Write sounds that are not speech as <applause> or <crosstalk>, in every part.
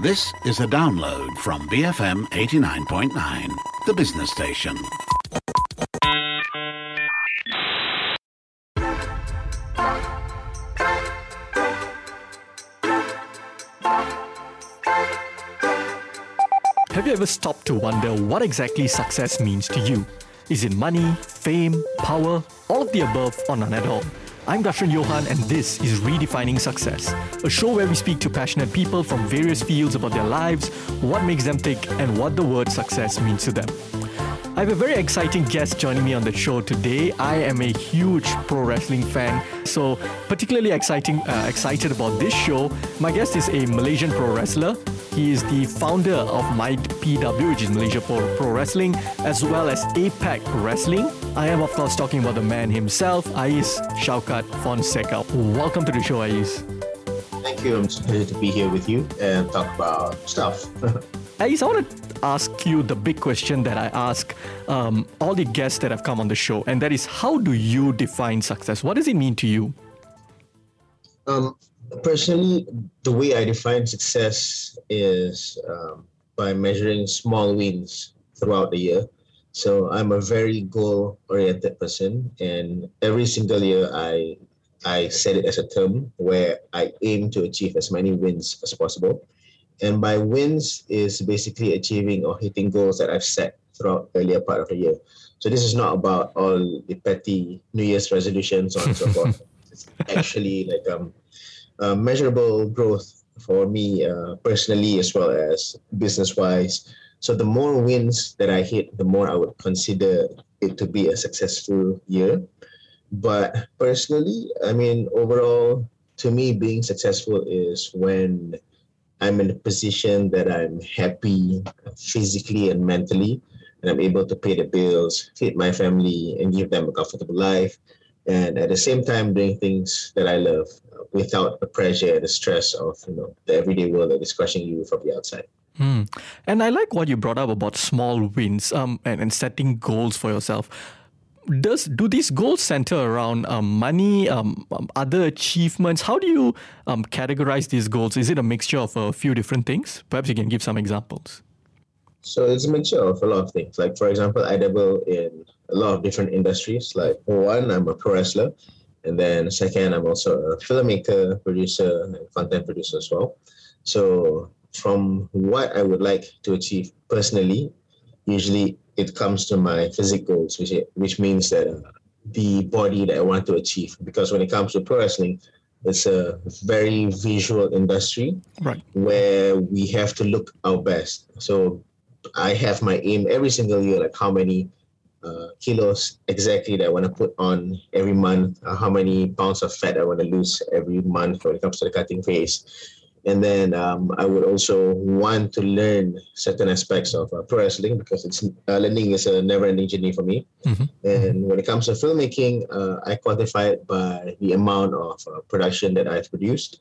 This is a download from BFM 89.9, the business station. Have you ever stopped to wonder what exactly success means to you? Is it money, fame, power, all of the above, or none at all? I'm Darshan Johan, and this is Redefining Success, a show where we speak to passionate people from various fields about their lives, what makes them tick, and what the word success means to them. I have a very exciting guest joining me on the show today. I am a huge pro wrestling fan, so particularly exciting, uh, excited about this show. My guest is a Malaysian pro wrestler. He is the founder of Might PW, which is Malaysia Pro, pro Wrestling, as well as APAC Wrestling. I am, of course, talking about the man himself, Ayez Shaukat Fonseka. Welcome to the show, Ayez. Thank you. I'm excited to be here with you and talk about stuff. <laughs> Ayez, I want to ask you the big question that I ask um, all the guests that have come on the show, and that is how do you define success? What does it mean to you? Um, personally, the way I define success is um, by measuring small wins throughout the year. So I'm a very goal-oriented person, and every single year I I set it as a term where I aim to achieve as many wins as possible. And by wins is basically achieving or hitting goals that I've set throughout earlier part of the year. So this is not about all the petty New Year's resolutions, so on and so forth. <laughs> It's actually like um, uh, measurable growth for me uh, personally as well as business wise. So the more wins that I hit, the more I would consider it to be a successful year. But personally, I mean, overall, to me, being successful is when I'm in a position that I'm happy physically and mentally, and I'm able to pay the bills, feed my family, and give them a comfortable life. And at the same time, doing things that I love without the pressure and the stress of you know the everyday world that is crushing you from the outside. Hmm. And I like what you brought up about small wins um, and, and setting goals for yourself. Does do these goals center around um, money, um, um, other achievements? How do you um, categorize these goals? Is it a mixture of a few different things? Perhaps you can give some examples. So it's a mixture of a lot of things. Like for example, I dabble in a lot of different industries. Like one, I'm a pro wrestler. And then second, I'm also a filmmaker, producer, and content producer as well. So from what I would like to achieve personally, usually it comes to my physical goals, which, which means that uh, the body that I want to achieve. Because when it comes to pro wrestling, it's a very visual industry right. where we have to look our best. So I have my aim every single year, like how many uh, kilos exactly that I want to put on every month, uh, how many pounds of fat I want to lose every month when it comes to the cutting phase. And then um, I would also want to learn certain aspects of uh, pro wrestling because it's uh, learning is a never-ending journey for me. Mm-hmm. And when it comes to filmmaking, uh, I quantify it by the amount of uh, production that I've produced.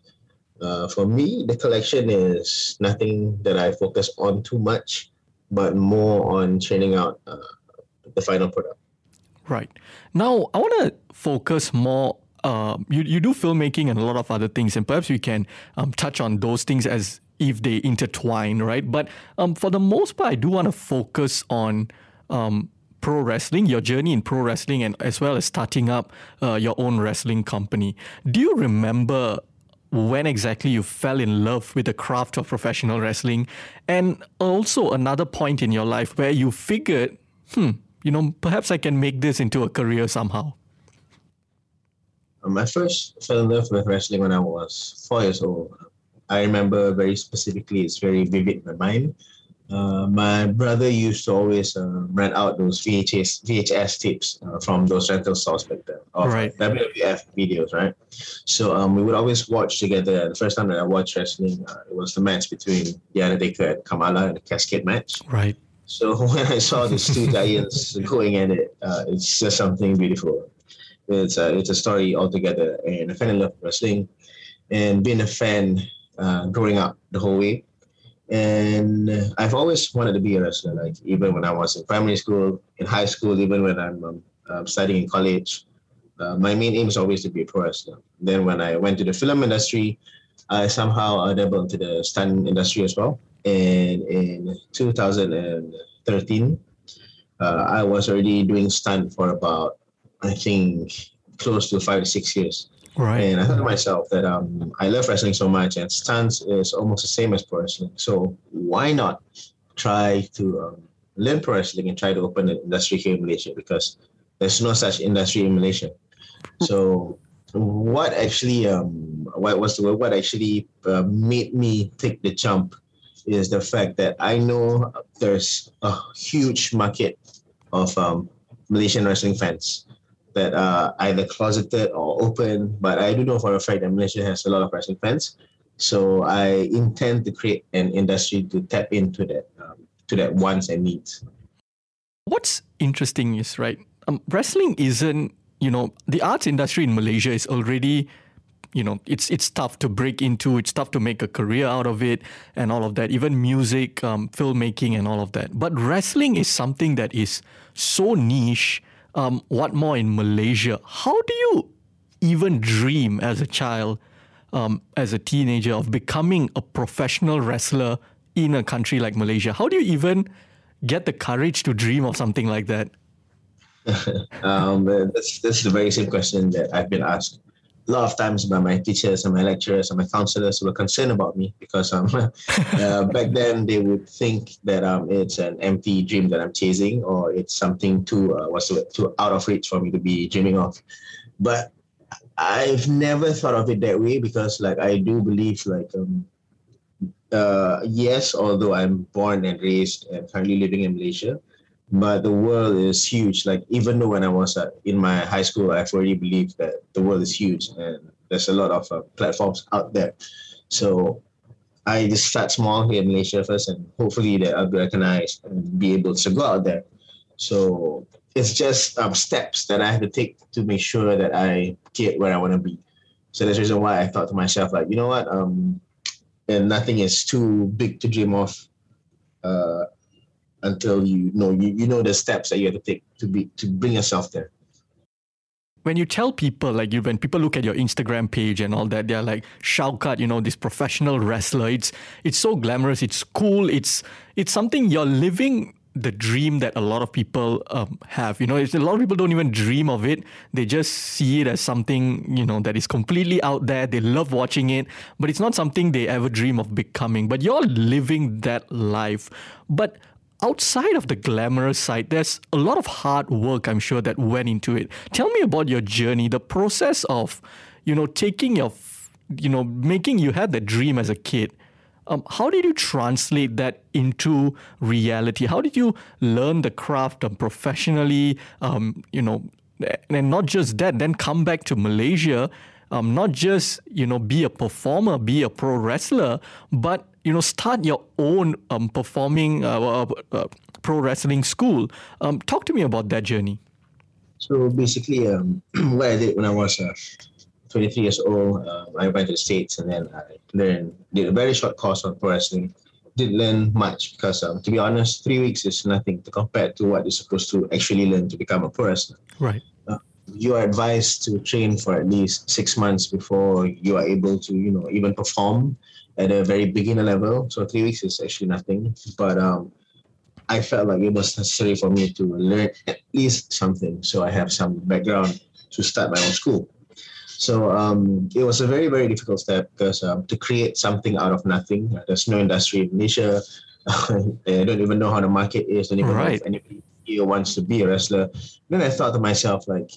for me, the collection is nothing that I focus on too much, but more on churning out the final product. Right. Now, I want to focus more. Uh, you, you do filmmaking and a lot of other things, and perhaps we can um, touch on those things as if they intertwine, right? But um, for the most part, I do want to focus on um, pro wrestling, your journey in pro wrestling, and as well as starting up uh, your own wrestling company. Do you remember when exactly you fell in love with the craft of professional wrestling? And also another point in your life where you figured, hmm, you know, perhaps I can make this into a career somehow? Um, I first fell in love with wrestling when I was four years old. I remember very specifically, it's very vivid in my mind. Uh, my brother used to always uh, rent out those VHS VHS tapes uh, from those rental stores back then of right. WWF videos, right? So um, we would always watch together. The first time that I watched wrestling, uh, it was the match between The Undertaker and Kamala in the casket match. Right. So <laughs> when I saw these two giants <laughs> going at it, uh, it's just something beautiful. It's a, it's a story altogether, and I fell in love with wrestling, and being a fan uh, growing up the whole way. And I've always wanted to be a wrestler, like even when I was in primary school, in high school, even when I'm um, um, studying in college. Uh, my main aim is always to be a pro wrestler. Then when I went to the film industry, I somehow dabbled into the stunt industry as well. And in 2013, uh, I was already doing stunt for about, I think, close to five to six years. Right. And I thought to myself that um, I love wrestling so much, and stance is almost the same as pro wrestling. So why not try to um, learn pro wrestling and try to open an industry here in Malaysia? Because there's no such industry in Malaysia. So what actually um, what was the what actually uh, made me take the jump is the fact that I know there's a huge market of um, Malaysian wrestling fans that are either closeted or open, but I do know for a fact that Malaysia has a lot of wrestling fans. So I intend to create an industry to tap into that um, to that wants and needs. What's interesting is right, um, wrestling isn't you know the arts industry in Malaysia is already you know it's it's tough to break into it's tough to make a career out of it and all of that even music um, filmmaking and all of that but wrestling is something that is so niche um, what more in Malaysia? How do you even dream as a child, um, as a teenager, of becoming a professional wrestler in a country like Malaysia? How do you even get the courage to dream of something like that? <laughs> um, this is the very same question that I've been asked a lot of times by my teachers and my lecturers and my counselors were concerned about me because um, <laughs> uh, back then they would think that um, it's an empty dream that I'm chasing or it's something too uh, what's too out of reach for me to be dreaming of. But I've never thought of it that way because like I do believe like um, uh, yes, although I'm born and raised and currently living in Malaysia, but the world is huge. Like even though when I was uh, in my high school, I've already believed that the world is huge and there's a lot of uh, platforms out there. So I just start small here in Malaysia first, and hopefully that I'll be recognized and be able to go out there. So it's just um, steps that I have to take to make sure that I get where I want to be. So that's the reason why I thought to myself, like, you know what, um, and nothing is too big to dream of. Uh, until you know you, you know the steps that you have to take to be to bring yourself there when you tell people like you when people look at your instagram page and all that they're like shaukat you know this professional <laughs> wrestler it's it's so glamorous it's cool it's it's something you're living the dream that a lot of people um, have. You know, a lot of people don't even dream of it. They just see it as something, you know, that is completely out there. They love watching it, but it's not something they ever dream of becoming. But you're living that life. But outside of the glamorous side, there's a lot of hard work, I'm sure, that went into it. Tell me about your journey, the process of, you know, taking your, you know, making you had that dream as a kid. Um, how did you translate that into reality? How did you learn the craft um, professionally? Um, you know, and not just that, then come back to Malaysia, um, not just you know be a performer, be a pro wrestler, but you know, start your own um, performing uh, uh, uh, pro wrestling school. Um, talk to me about that journey. So basically, um, <clears throat> what I did when I was uh, 23 years old, uh, I went to the States and then I learned, did a very short course on pro wrestling. Didn't learn much because, um, to be honest, three weeks is nothing to compare to what you're supposed to actually learn to become a pro wrestler. Right. Uh, you are advised to train for at least six months before you are able to, you know, even perform at a very beginner level. So three weeks is actually nothing. But um, I felt like it was necessary for me to learn at least something. So I have some background to start my own school. So um, it was a very, very difficult step because um, to create something out of nothing, uh, there's no industry in Malaysia. <laughs> I don't even know how the market is. Don't even right. know if anybody here wants to be a wrestler. Then I thought to myself, like,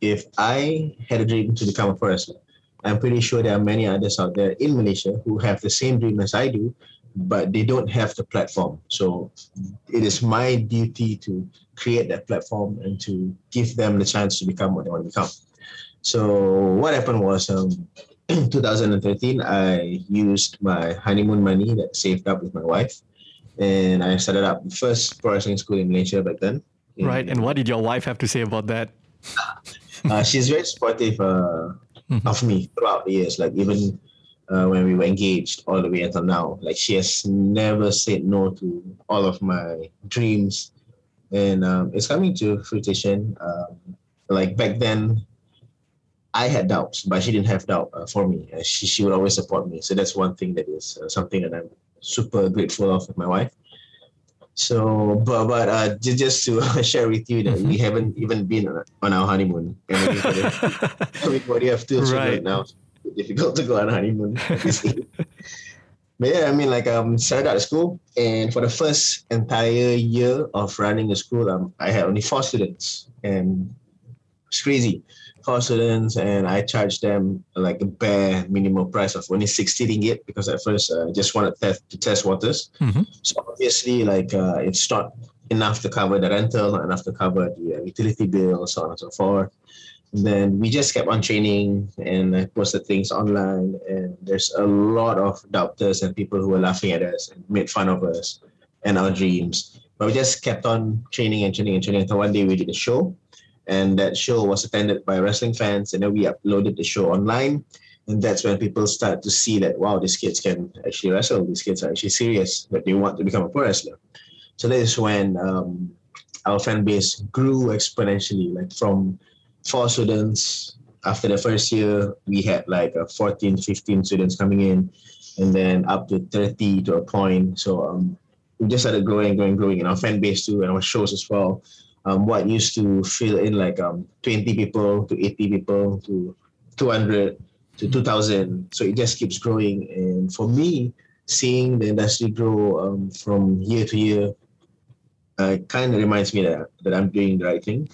if I had a dream to become a pro wrestler, I'm pretty sure there are many others out there in Malaysia who have the same dream as I do, but they don't have the platform. So it is my duty to create that platform and to give them the chance to become what they want to become. So what happened was um, <clears throat> in 2013, I used my honeymoon money that saved up with my wife, and I started up the first pro wrestling school in Malaysia back then. Right. And what did your wife have to say about that? <laughs> uh, she's very supportive. Uh, mm-hmm. of me throughout the years. Like even uh, when we were engaged all the way until now, like she has never said no to all of my dreams, and um, it's coming to fruition. Um, like back then, I had doubts, but she didn't have doubt uh, for me. Uh, she she would always support me. So that's one thing that is uh, something that I'm super grateful of with my wife. So, but but uh, just, just to <laughs> share with you that we haven't even been on our honeymoon. Everybody <laughs> have two children right. now. It's difficult to go on honeymoon. <laughs> but yeah, I mean, like I um, started out school, and for the first entire year of running the school, um, I had only four students, and it's crazy four students and I charged them like a bare minimum price of only 60 ringgit because at first uh, I uh, just wanted to, to test waters. Mm-hmm. So obviously like uh, it's not enough to cover the rental, not enough to cover the uh, utility bill, so on and so forth. And then we just kept on training and I posted things online and there's a lot of doubters and people who were laughing at us and made fun of us and our dreams. But we just kept on training and training and training until one day we did a show and that show was attended by wrestling fans and then we uploaded the show online. And that's when people start to see that wow these kids can actually wrestle. These kids are actually serious that they want to become a pro wrestler. So that is when um, our fan base grew exponentially. Like from four students after the first year we had like uh, 14 15 students coming in and then up to 30 to a point. So um, we just started growing growing growing in our fan base too and our shows as well um, what used to fill in like um, 20 people to 80 people to 200 to 2000 so it just keeps growing. And for me seeing the industry grow um, from year to year uh, kind of reminds me that, that i'm doing the right thing.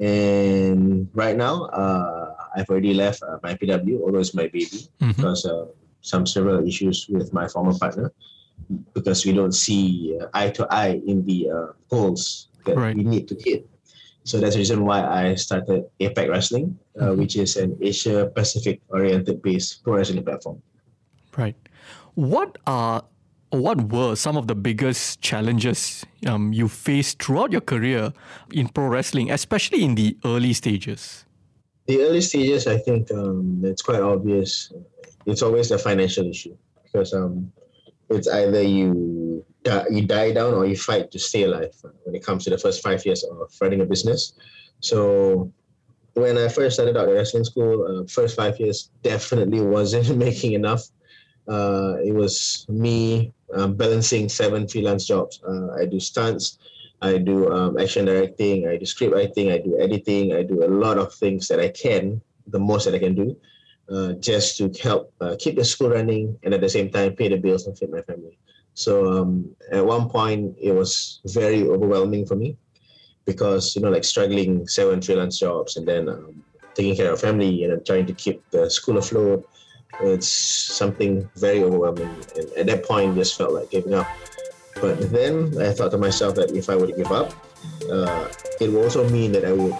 And right now uh, i've already left uh, MyPW although it's my baby mm-hmm. because uh, some several issues with my former partner because we don't see uh, eye to eye in the uh, goals that right. we need to hit. So that's the reason why I started APAC Wrestling, uh, mm-hmm. which is an Asia Pacific oriented based pro wrestling platform. Right. What are what were some of the biggest challenges um, you faced throughout your career in pro wrestling, especially in the early stages? The early stages, I think um, it's quite obvious. It's always a financial issue because um, it's either you you die down or you fight to stay alive when it comes to the first five years of running a business. So when I first started out at wrestling school, uh, first five years definitely wasn't <laughs> making enough. Uh, it was me um, balancing seven freelance jobs. Uh, I do stunts, I do um, action directing, I do script writing, I do editing, I do a lot of things that I can, the most that I can do, uh, just to help uh, keep the school running and at the same time pay the bills and feed my family. So um, at one point, it was very overwhelming for me because you know, like struggling seven freelance jobs and then um, taking care of family and then trying to keep the school afloat. It's something very overwhelming, and at that point, just felt like giving up. But then I thought to myself that if I were to give up, uh, it would also mean that I would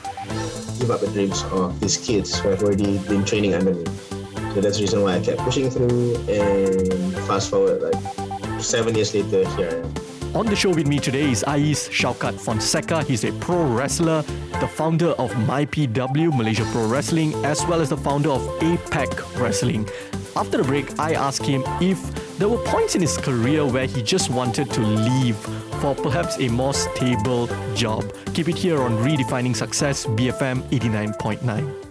give up the dreams of these kids who have already been training under me. So that's the reason why I kept pushing through. And fast forward, like seven years later, here. On the show with me today is Ayez Shaukat Fonseka. He's a pro wrestler, the founder of MyPW Malaysia Pro Wrestling, as well as the founder of APAC Wrestling. After the break, I asked him if there were points in his career where he just wanted to leave for perhaps a more stable job. Keep it here on Redefining Success, BFM 89.9.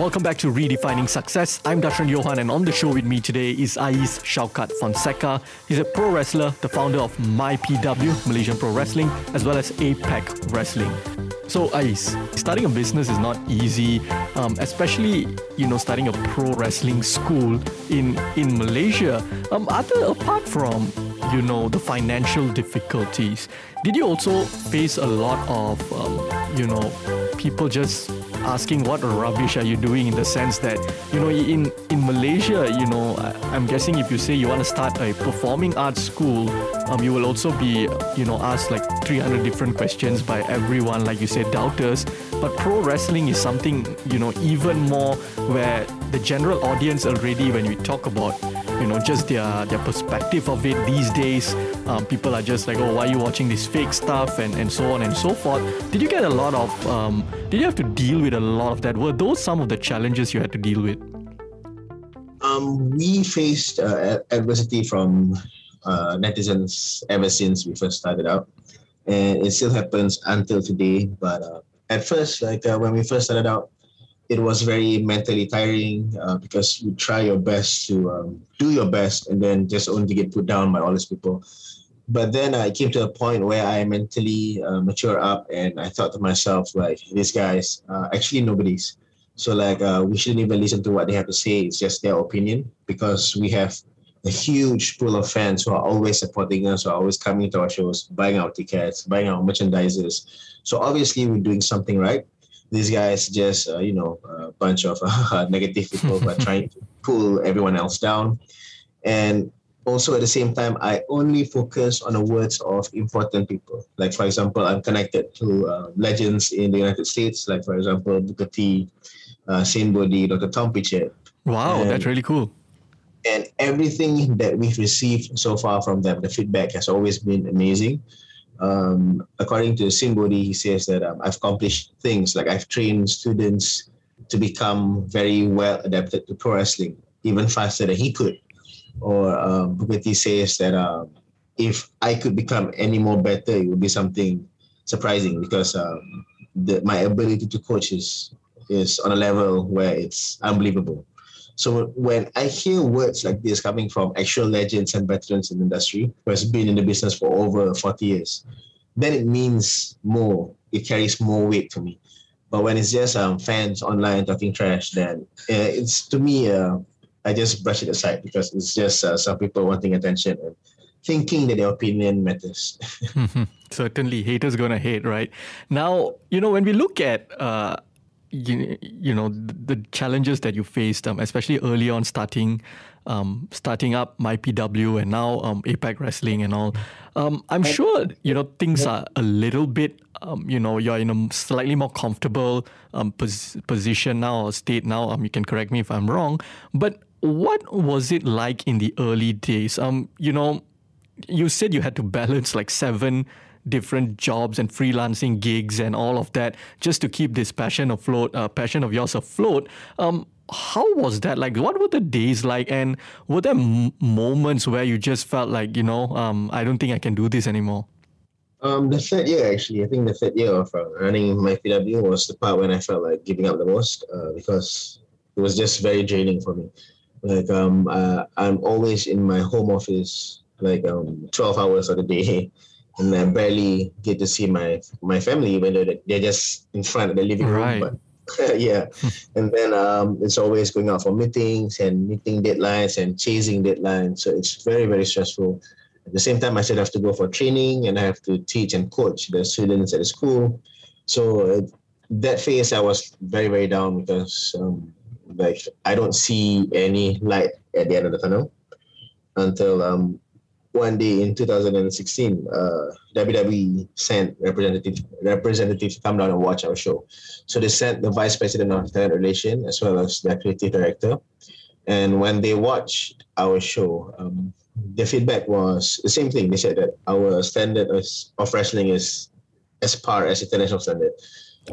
Welcome back to Redefining Success. I'm Darshan Johan, and on the show with me today is Ayez Shaukat Fonseka. He's a pro wrestler, the founder of MyPW, Malaysian Pro Wrestling, as well as APAC Wrestling. So, Ayez, starting a business is not easy, um, especially you know starting a pro wrestling school in in Malaysia. Um, other apart from you know the financial difficulties, did you also face a lot of um, you know people just asking what rubbish are you doing in the sense that you know in in Malaysia you know I'm guessing if you say you want to start a performing arts school um, you will also be you know asked like 300 different questions by everyone like you said doubters. But pro wrestling is something you know even more where the general audience already when we talk about you know just their their perspective of it these days. Um, people are just like oh why are you watching this fake stuff? And and so on and so forth. Did you get a lot of um, did you have to deal with a lot of that? Were those some of the challenges you had to deal with? Um, we faced uh, adversity from uh, netizens ever since we first started out. And it still happens until today. But uh, at first, like uh, when we first started out, it was very mentally tiring uh, because you try your best to um, do your best and then just only get put down by all these people. But then I came to a point where I mentally uh, mature up and I thought to myself, like, these guys, uh, actually nobody's. So like uh, we shouldn't even listen to what they have to say. It's just their opinion because we have a huge pool of fans who are always supporting us, who are always coming to our shows, buying our tickets, buying our merchandises. So obviously we're doing something right these guys just uh, you know a bunch of <laughs> uh, negative people but <laughs> trying to pull everyone else down. And also at the same time i only focus on the words of important people. Like for example i'm connected to uh, legends in the united states. Like for example booker t uh, dr tom Prichard wow and, that's really cool. and everything that we've received so far from them the feedback has always been amazing um, according to Simbodi, he says that um, I've accomplished things like I've trained students to become very well adapted to pro wrestling, even faster than he could. Or um, T says that um, if I could become any more better, it would be something surprising because um, the, my ability to coach is is on a level where it's unbelievable. So when I hear words like this coming from actual legends and veterans in the industry who has been in the business for over 40 years, then it means more. It carries more weight to me. But when it's just um, fans online talking trash, then uh, it's to me, uh, I just brush it aside because it's just uh, some people wanting attention and thinking that their opinion matters. <laughs> Certainly, haters gonna hate, right? Now, you know, when we look at uh, you, you know the, challenges that you faced, um, especially early on starting um, starting up MyPW and now um, APAC Wrestling and all. Um, I'm sure you know things are a little bit um, you know you're in a slightly more comfortable um, pos- position now or state now. Um, you can correct me if I'm wrong, but what was it like in the early days? Um, you know, you said you had to balance like seven different jobs and freelancing gigs and all of that just to keep this passion afloat, uh, passion of yours afloat. Um, how was that like? What were the days like? And were there m- moments where you just felt like, you know, um, I don't think I can do this anymore? Um, the third year, actually, I think the third year of uh, running MyPW was the part when I felt like giving up the most uh, because it was just very draining for me. Like, um, uh, I'm always in my home office, like um, 12 hours of the day. <laughs> and I barely get to see my my family, even though they're just in front of the living right. room. But <laughs> yeah, <laughs> and then um, it's always going out for meetings and meeting deadlines and chasing deadlines. So it's very very stressful. At the same time, I still have to go for training and I have to teach and coach the students at the school. So uh, that phase, I was very very down because um, like I don't see any light at the end of the tunnel until um, one day in 2016, uh, WWE sent representative representatives to come down and watch our show. So they sent the vice president of talent relation as well as the creative director. And when they watched our show, um, the feedback was the same thing. They said that our standard of wrestling is as par as international standard.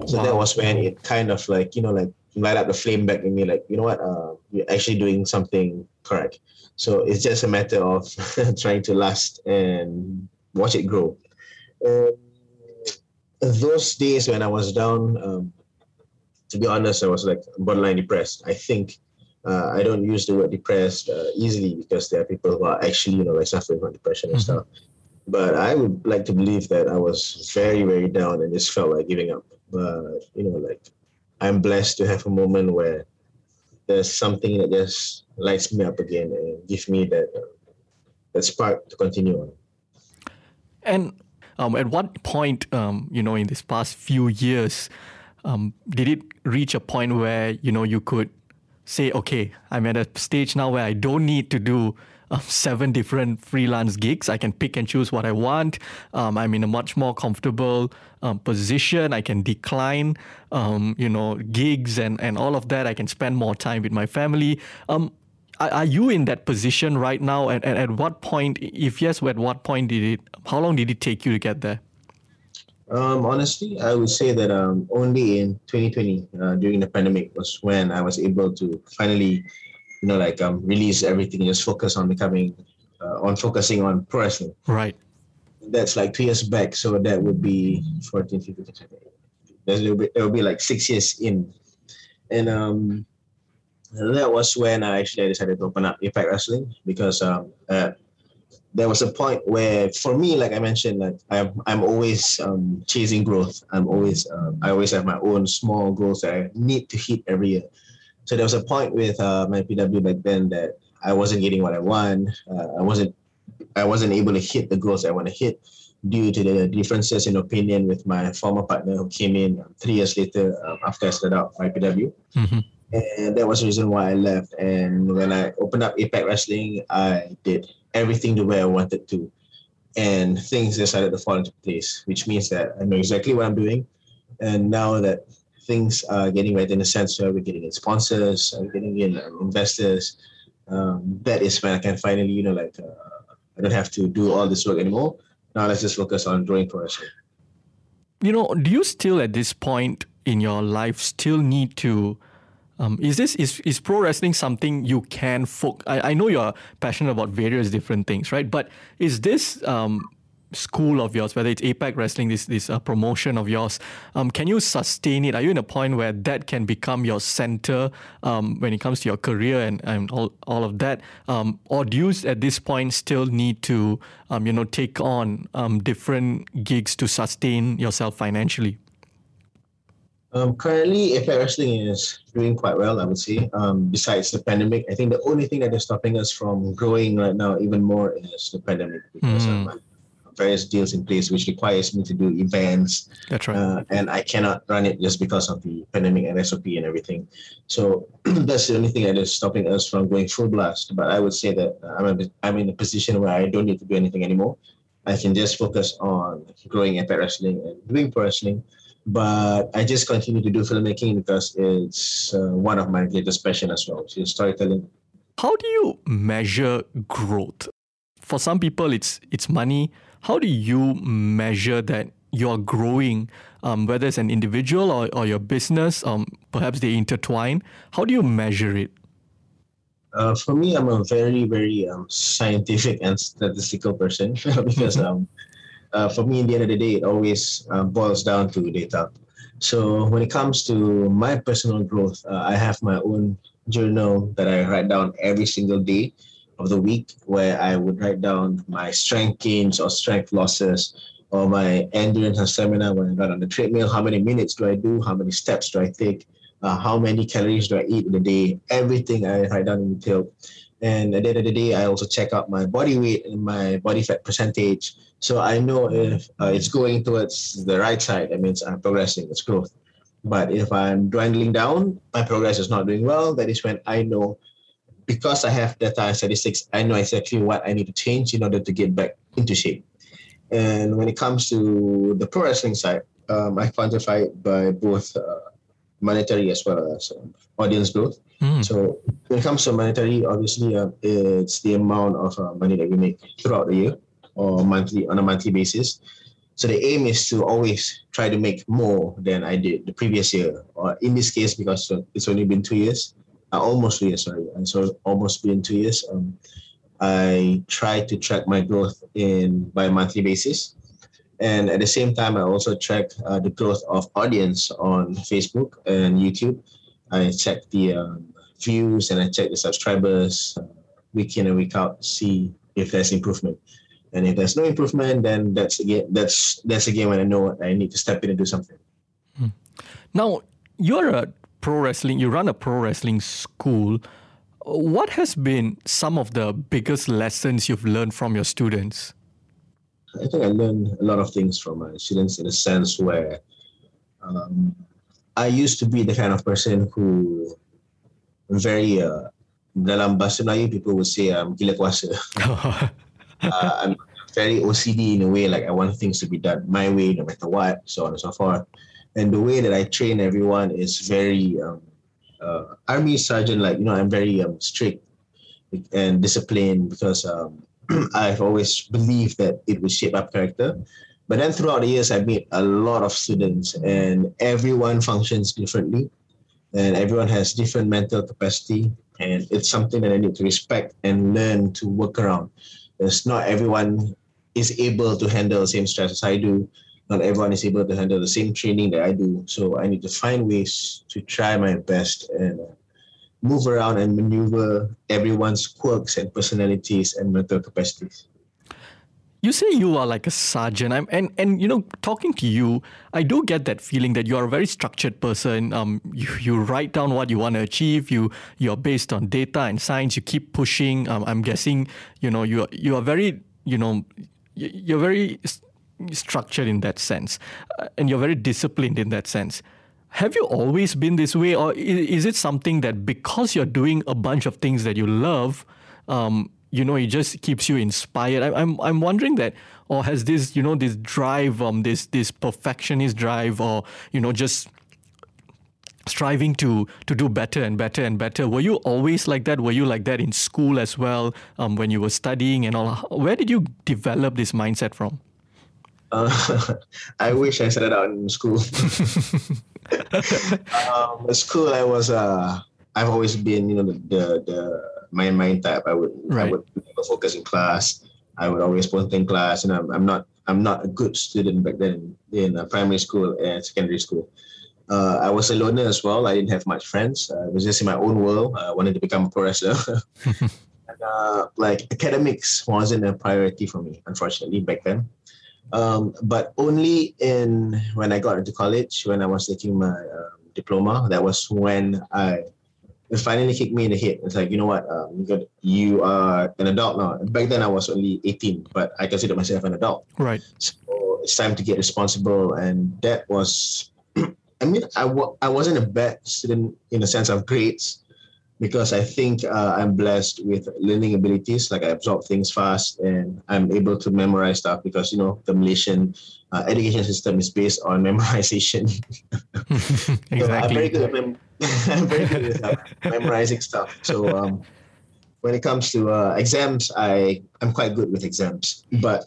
So wow. that was when it kind of like you know like light up the flame back in me. Like you know what, uh, you're actually doing something correct. So it's just a matter of <laughs> trying to last and watch it grow. Um, those days when I was down, um, to be honest, I was like borderline depressed. I think uh, I don't use the word depressed uh, easily because there are people who are actually, you know, like suffering from depression and mm-hmm. stuff. But I would like to believe that I was very, very down and just felt like giving up. But you know, like I'm blessed to have a moment where there's something that just lights me up again and gives me that uh, that spark to continue on. And um, at what point, um, you know, in this past few years, um, did it reach a point where you know you could say, okay, I'm at a stage now where I don't need to do um, seven different freelance gigs. I can pick and choose what I want. Um, I'm in a much more comfortable um, position. I can decline, um, you know, gigs and, and all of that. I can spend more time with my family. Um, are, are you in that position right now? And, and at what point, if yes, at what point did it, how long did it take you to get there? Um, honestly, I would say that um, only in 2020, uh, during the pandemic, was when I was able to finally you know, like um, release everything, just focus on becoming, uh, on focusing on pro wrestling. Right. that's like two years back. So that would be 14, 15, 16, There's a little bit, it will be like six years in. And um, that was when I actually decided to open up APAC Wrestling because um, uh, there was a point where, for me, like I mentioned, like I'm, I'm always um, chasing growth. I'm always, um, I always have my own small goals that I need to hit every year. So there was a point with uh, MyPW back then that I wasn't getting what I want. Uh, I wasn't I wasn't able to hit the goals I want to hit due to the differences in opinion with my former partner who came in three years later um, after I started out IPW. Mm-hmm. And that was the reason why I left. And when I opened up APAC Wrestling, I did everything the way I wanted to. And things decided to fall into place, which means that I know exactly what I'm doing. And now that things are getting right in the sense where we're getting in sponsors, we're getting in um, investors, um, that is when I can finally, you know, like uh, I don't have to do all this work anymore. Now let's just focus on drawing progression. You know, do you still at this point in your life still need to um, is this is, is pro wrestling something you can focus? I, I know you're passionate about various different things, right? But is this um, school of yours, whether it's APAC Wrestling, this this uh, promotion of yours, um, can you sustain it? Are you in a point where that can become your center um, when it comes to your career and, and all, all of that? Um, or do you at this point still need to um, you know take on um, different gigs to sustain yourself financially? Um, currently, APAC Wrestling is doing quite well, I would say. besides the pandemic, I think the only thing that is stopping us from growing right now even more is the pandemic because mm various deals in place, which requires me to do events. That's right. Uh, and I cannot run it just because of the pandemic and SOP and everything. So <clears throat> that's the only thing that is stopping us from going full blast. But I would say that I'm, a, I'm in a position where I don't need to do anything anymore. I can just focus on growing APAC Wrestling and doing pro wrestling. But I just continue to do filmmaking because it's uh, one of my greatest passion as well, which is storytelling. How do you measure growth? For some people, it's it's money how do you measure that you're growing, um, whether it's an individual or, or your business? Um, perhaps they intertwine. How do you measure it? Uh, for me, I'm a very, very um, scientific and statistical person <laughs> because um, uh, for me, in the end of the day, it always uh, boils down to data. So when it comes to my personal growth, uh, I have my own journal that I write down every single day of the week where I would write down my strength gains or strength losses or my endurance and stamina when I run on the treadmill. How many minutes do I do? How many steps do I take? Uh, how many calories do I eat in a day? Everything I write down in detail. And at the end of the day, I also check out my body weight and my body fat percentage. So I know if uh, it's going towards the right side, that means I'm progressing, it's growth. But if I'm dwindling down, my progress is not doing well, that is when I know because I have data and statistics, I know exactly what I need to change in order to get back into shape. And when it comes to the pro wrestling side, um, I quantify it by both uh, monetary as well as um, audience growth. Mm. So when it comes to monetary, obviously uh, it's the amount of uh, money that we make throughout the year or monthly on a monthly basis. So the aim is to always try to make more than I did the previous year, or in this case because it's only been two years uh, almost two years, sorry. And so almost been two years. Um, I try to track my growth in by monthly basis. And at the same time, I also track uh, the growth of audience on Facebook and YouTube. I check the um, views and I check the subscribers uh, week in and week out, see if there's improvement. And if there's no improvement, then that's again that's that's again when I know I need to step in and do something. Hmm. Now you're a pro wrestling, you run a pro wrestling school. What has been some of the biggest lessons you've learned from your students? I think I learned a lot of things from my students in a sense where um, I used to be the kind of person who very uh, dalam bahasa Melayu people would say um, gila kuasa. <laughs> uh, I'm very OCD in a way like I want things to be done my way no matter what, so on and so forth and the way that I train everyone is very um, uh, army sergeant like you know I'm very um, strict and disciplined because um, <clears throat> I've always believed that it would shape up character. But then throughout the years, I meet a lot of students, and everyone functions differently, and everyone has different mental capacity, and it's something that I need to respect and learn to work around. It's not everyone is able to handle the same stress as I do. Not everyone is able to handle the same training that I do. So I need to find ways to try my best and uh, move around and maneuver everyone's quirks and personalities and mental capacities. You say you are like a sergeant, I'm, and and you know, talking to you, I do get that feeling that you are a very structured person. Um, you, you write down what you want to achieve. You you're based on data and science. You keep pushing. Um, I'm guessing you know you are, you are very you know you're very structured in that sense, uh, and you're very disciplined in that sense. Have you always been this way, or is, it something that because you're doing a bunch of things that you love, um, you know, it just keeps you inspired? I, I'm I'm wondering that, or has this you know this drive, um, this this perfectionist drive, or you know just striving to to do better and better and better. Were you always like that? Were you like that in school as well? Um, when you were studying and all, where did you develop this mindset from? Uh, <laughs> I wish I started out in school. <laughs> um, school, I was uh, I've always been you know the the, the my mind type. I would right. I would focus in class. I would always post in class, and I'm, I'm not I'm not a good student back then in, uh, primary school and secondary school. Uh, I was a loner as well. I didn't have much friends. Uh, I was just in my own world. I wanted to become a pro wrestler. <laughs> and, uh, like academics wasn't a priority for me, unfortunately, back then. Um, but only in when I got into college, when I was taking my um, diploma, that was when I it finally kicked me in the head. It's like, you know what, um, you are an adult now. Back then I was only 18, but I consider myself an adult. Right. So it's time to get responsible. And that was, <clears throat> I mean, I w- I wasn't a bad student in the sense of grades, because I think uh, I'm blessed with learning abilities. Like I absorb things fast and I'm able to memorize stuff because, you know, the Malaysian uh, education system is based on <laughs> memorization. exactly. <laughs> <laughs> so I'm very good at, mem- I'm very good at uh, memorizing stuff. So um, when it comes to uh, exams, I, I'm quite good with exams. But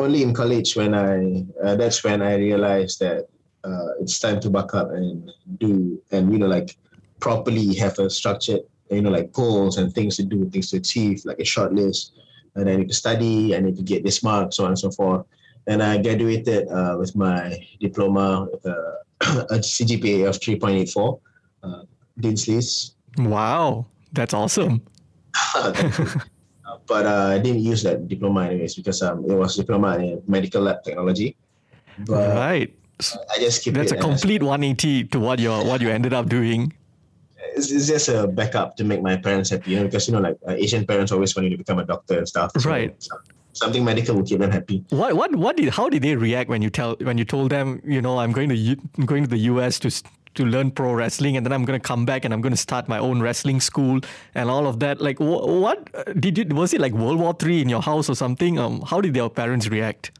only in college when I, uh, that's when I realized that uh, it's time to buck up and do, and, you know, like, properly have a structured you know, like goals and things to do, things to achieve, like a short list. And I need to study, I need to get this mark, so on and so forth. And I graduated uh, with my diploma a, <clears throat> a CGPA of 3.84, uh, Dean's List. Wow, that's awesome. <laughs> but uh, I didn't use that diploma anyways because um, it was diploma in medical lab technology. But right. I just keep That's a complete 180 to what you what you ended up doing it's, it's just a backup to make my parents happy, you know, because you know, like uh, Asian parents always want you to become a doctor and stuff. So right. something medical will keep them happy. What what what did how did they react when you tell when you told them you know I'm going to U, I'm going to the US to to learn pro wrestling and then I'm going to come back and I'm going to start my own wrestling school and all of that like what, what did you was it like World War Three in your house or something um how did your parents react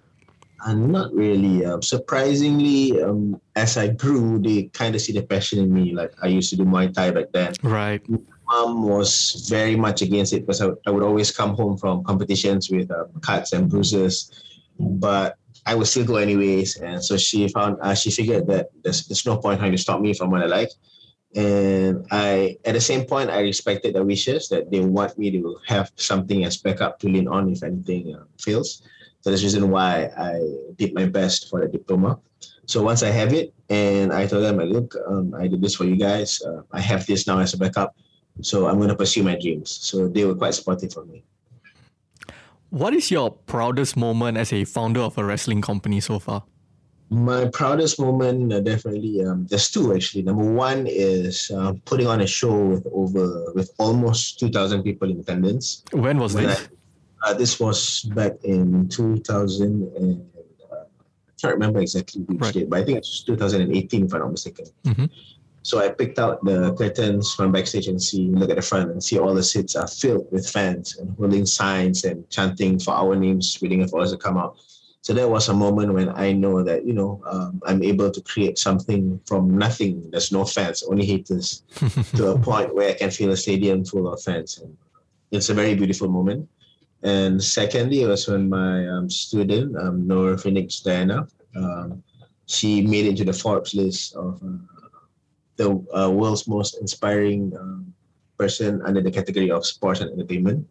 uh, not really. Um, surprisingly, um, as I grew, they kind of see the passion in me. Like I used to do Muay Thai back then. Right. Mom was very much against it because I, I would always come home from competitions with uh, cuts and bruises, but I would still go anyways. And so she found, uh, she figured that there's, there's no point trying to stop me from what I like. And I, at the same point, I respected the wishes that they want me to have something as backup to lean on if anything uh, fails. So that's the reason why I did my best for the diploma. So once I have it, and I told them, look, um, I did this for you guys. Uh, I have this now as a backup. So I'm going to pursue my dreams. So they were quite supportive for me. What is your proudest moment as a founder of a wrestling company so far? My proudest moment, uh, definitely, um, there's two actually. Number one is uh, putting on a show with over with almost 2,000 people in attendance. When was when this? I, uh, this was back in 2000 and uh, I can't remember exactly which right. date, but I think it's 2018 if I'm not mistaken. Mm-hmm. So I picked out the curtains from backstage and see, look at the front and see all the seats are filled with fans and holding signs and chanting for our names, waiting for us to come out. So that was a moment when I know that, you know, um, I'm able to create something from nothing. There's no fans, only haters, <laughs> to a point where I can feel a stadium full of fans. And it's a very beautiful moment. And secondly, it was when my um, student, um, Nor Phoenix Diana, um, she made it to the Forbes list of uh, the uh, world's most inspiring um, person under the category of sports and entertainment.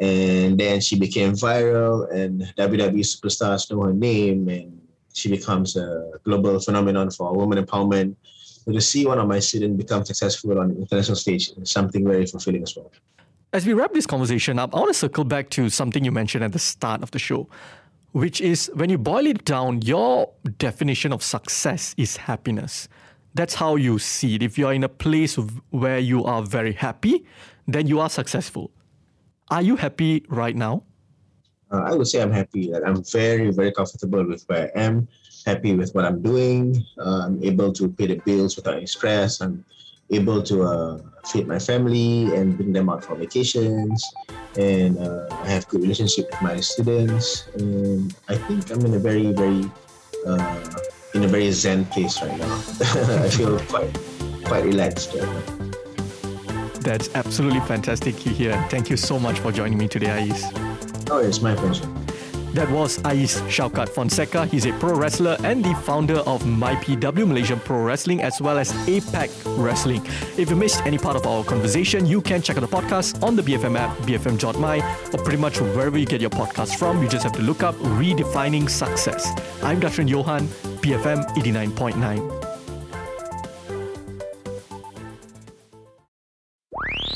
And then she became viral, and WWE superstars know her name, and she becomes a global phenomenon for women empowerment. So to see one of my students become successful on the international stage is something very fulfilling as well. As we wrap this conversation up, I want to circle back to something you mentioned at the start of the show, which is when you boil it down, your definition of success is happiness. That's how you see it. If you're in a place where you are very happy, then you are successful. Are you happy right now? Uh, I would say I'm happy. That I'm very, very comfortable with where I am. Happy with what I'm doing. Uh, I'm able to pay the bills without any stress. I'm able to uh, feed my family and bring them out for vacations. And uh, I have good relationship with my students. And I think I'm in a very, very uh, in a very zen place right now. <laughs> I feel quite quite relaxed right now. That's absolutely fantastic to hear. Thank you so much for joining me today, Ayez. Oh, it's my pleasure. That was Ayez Shaukat Fonseka. He's a pro wrestler and the founder of MyPW Malaysian Pro Wrestling as well as APAC Wrestling. If you missed any part of our conversation, you can check out the podcast on the BFM app, bfm.my, or pretty much wherever you get your podcast from. You just have to look up Redefining Success. I'm Dr. Johan, BFM 89.9.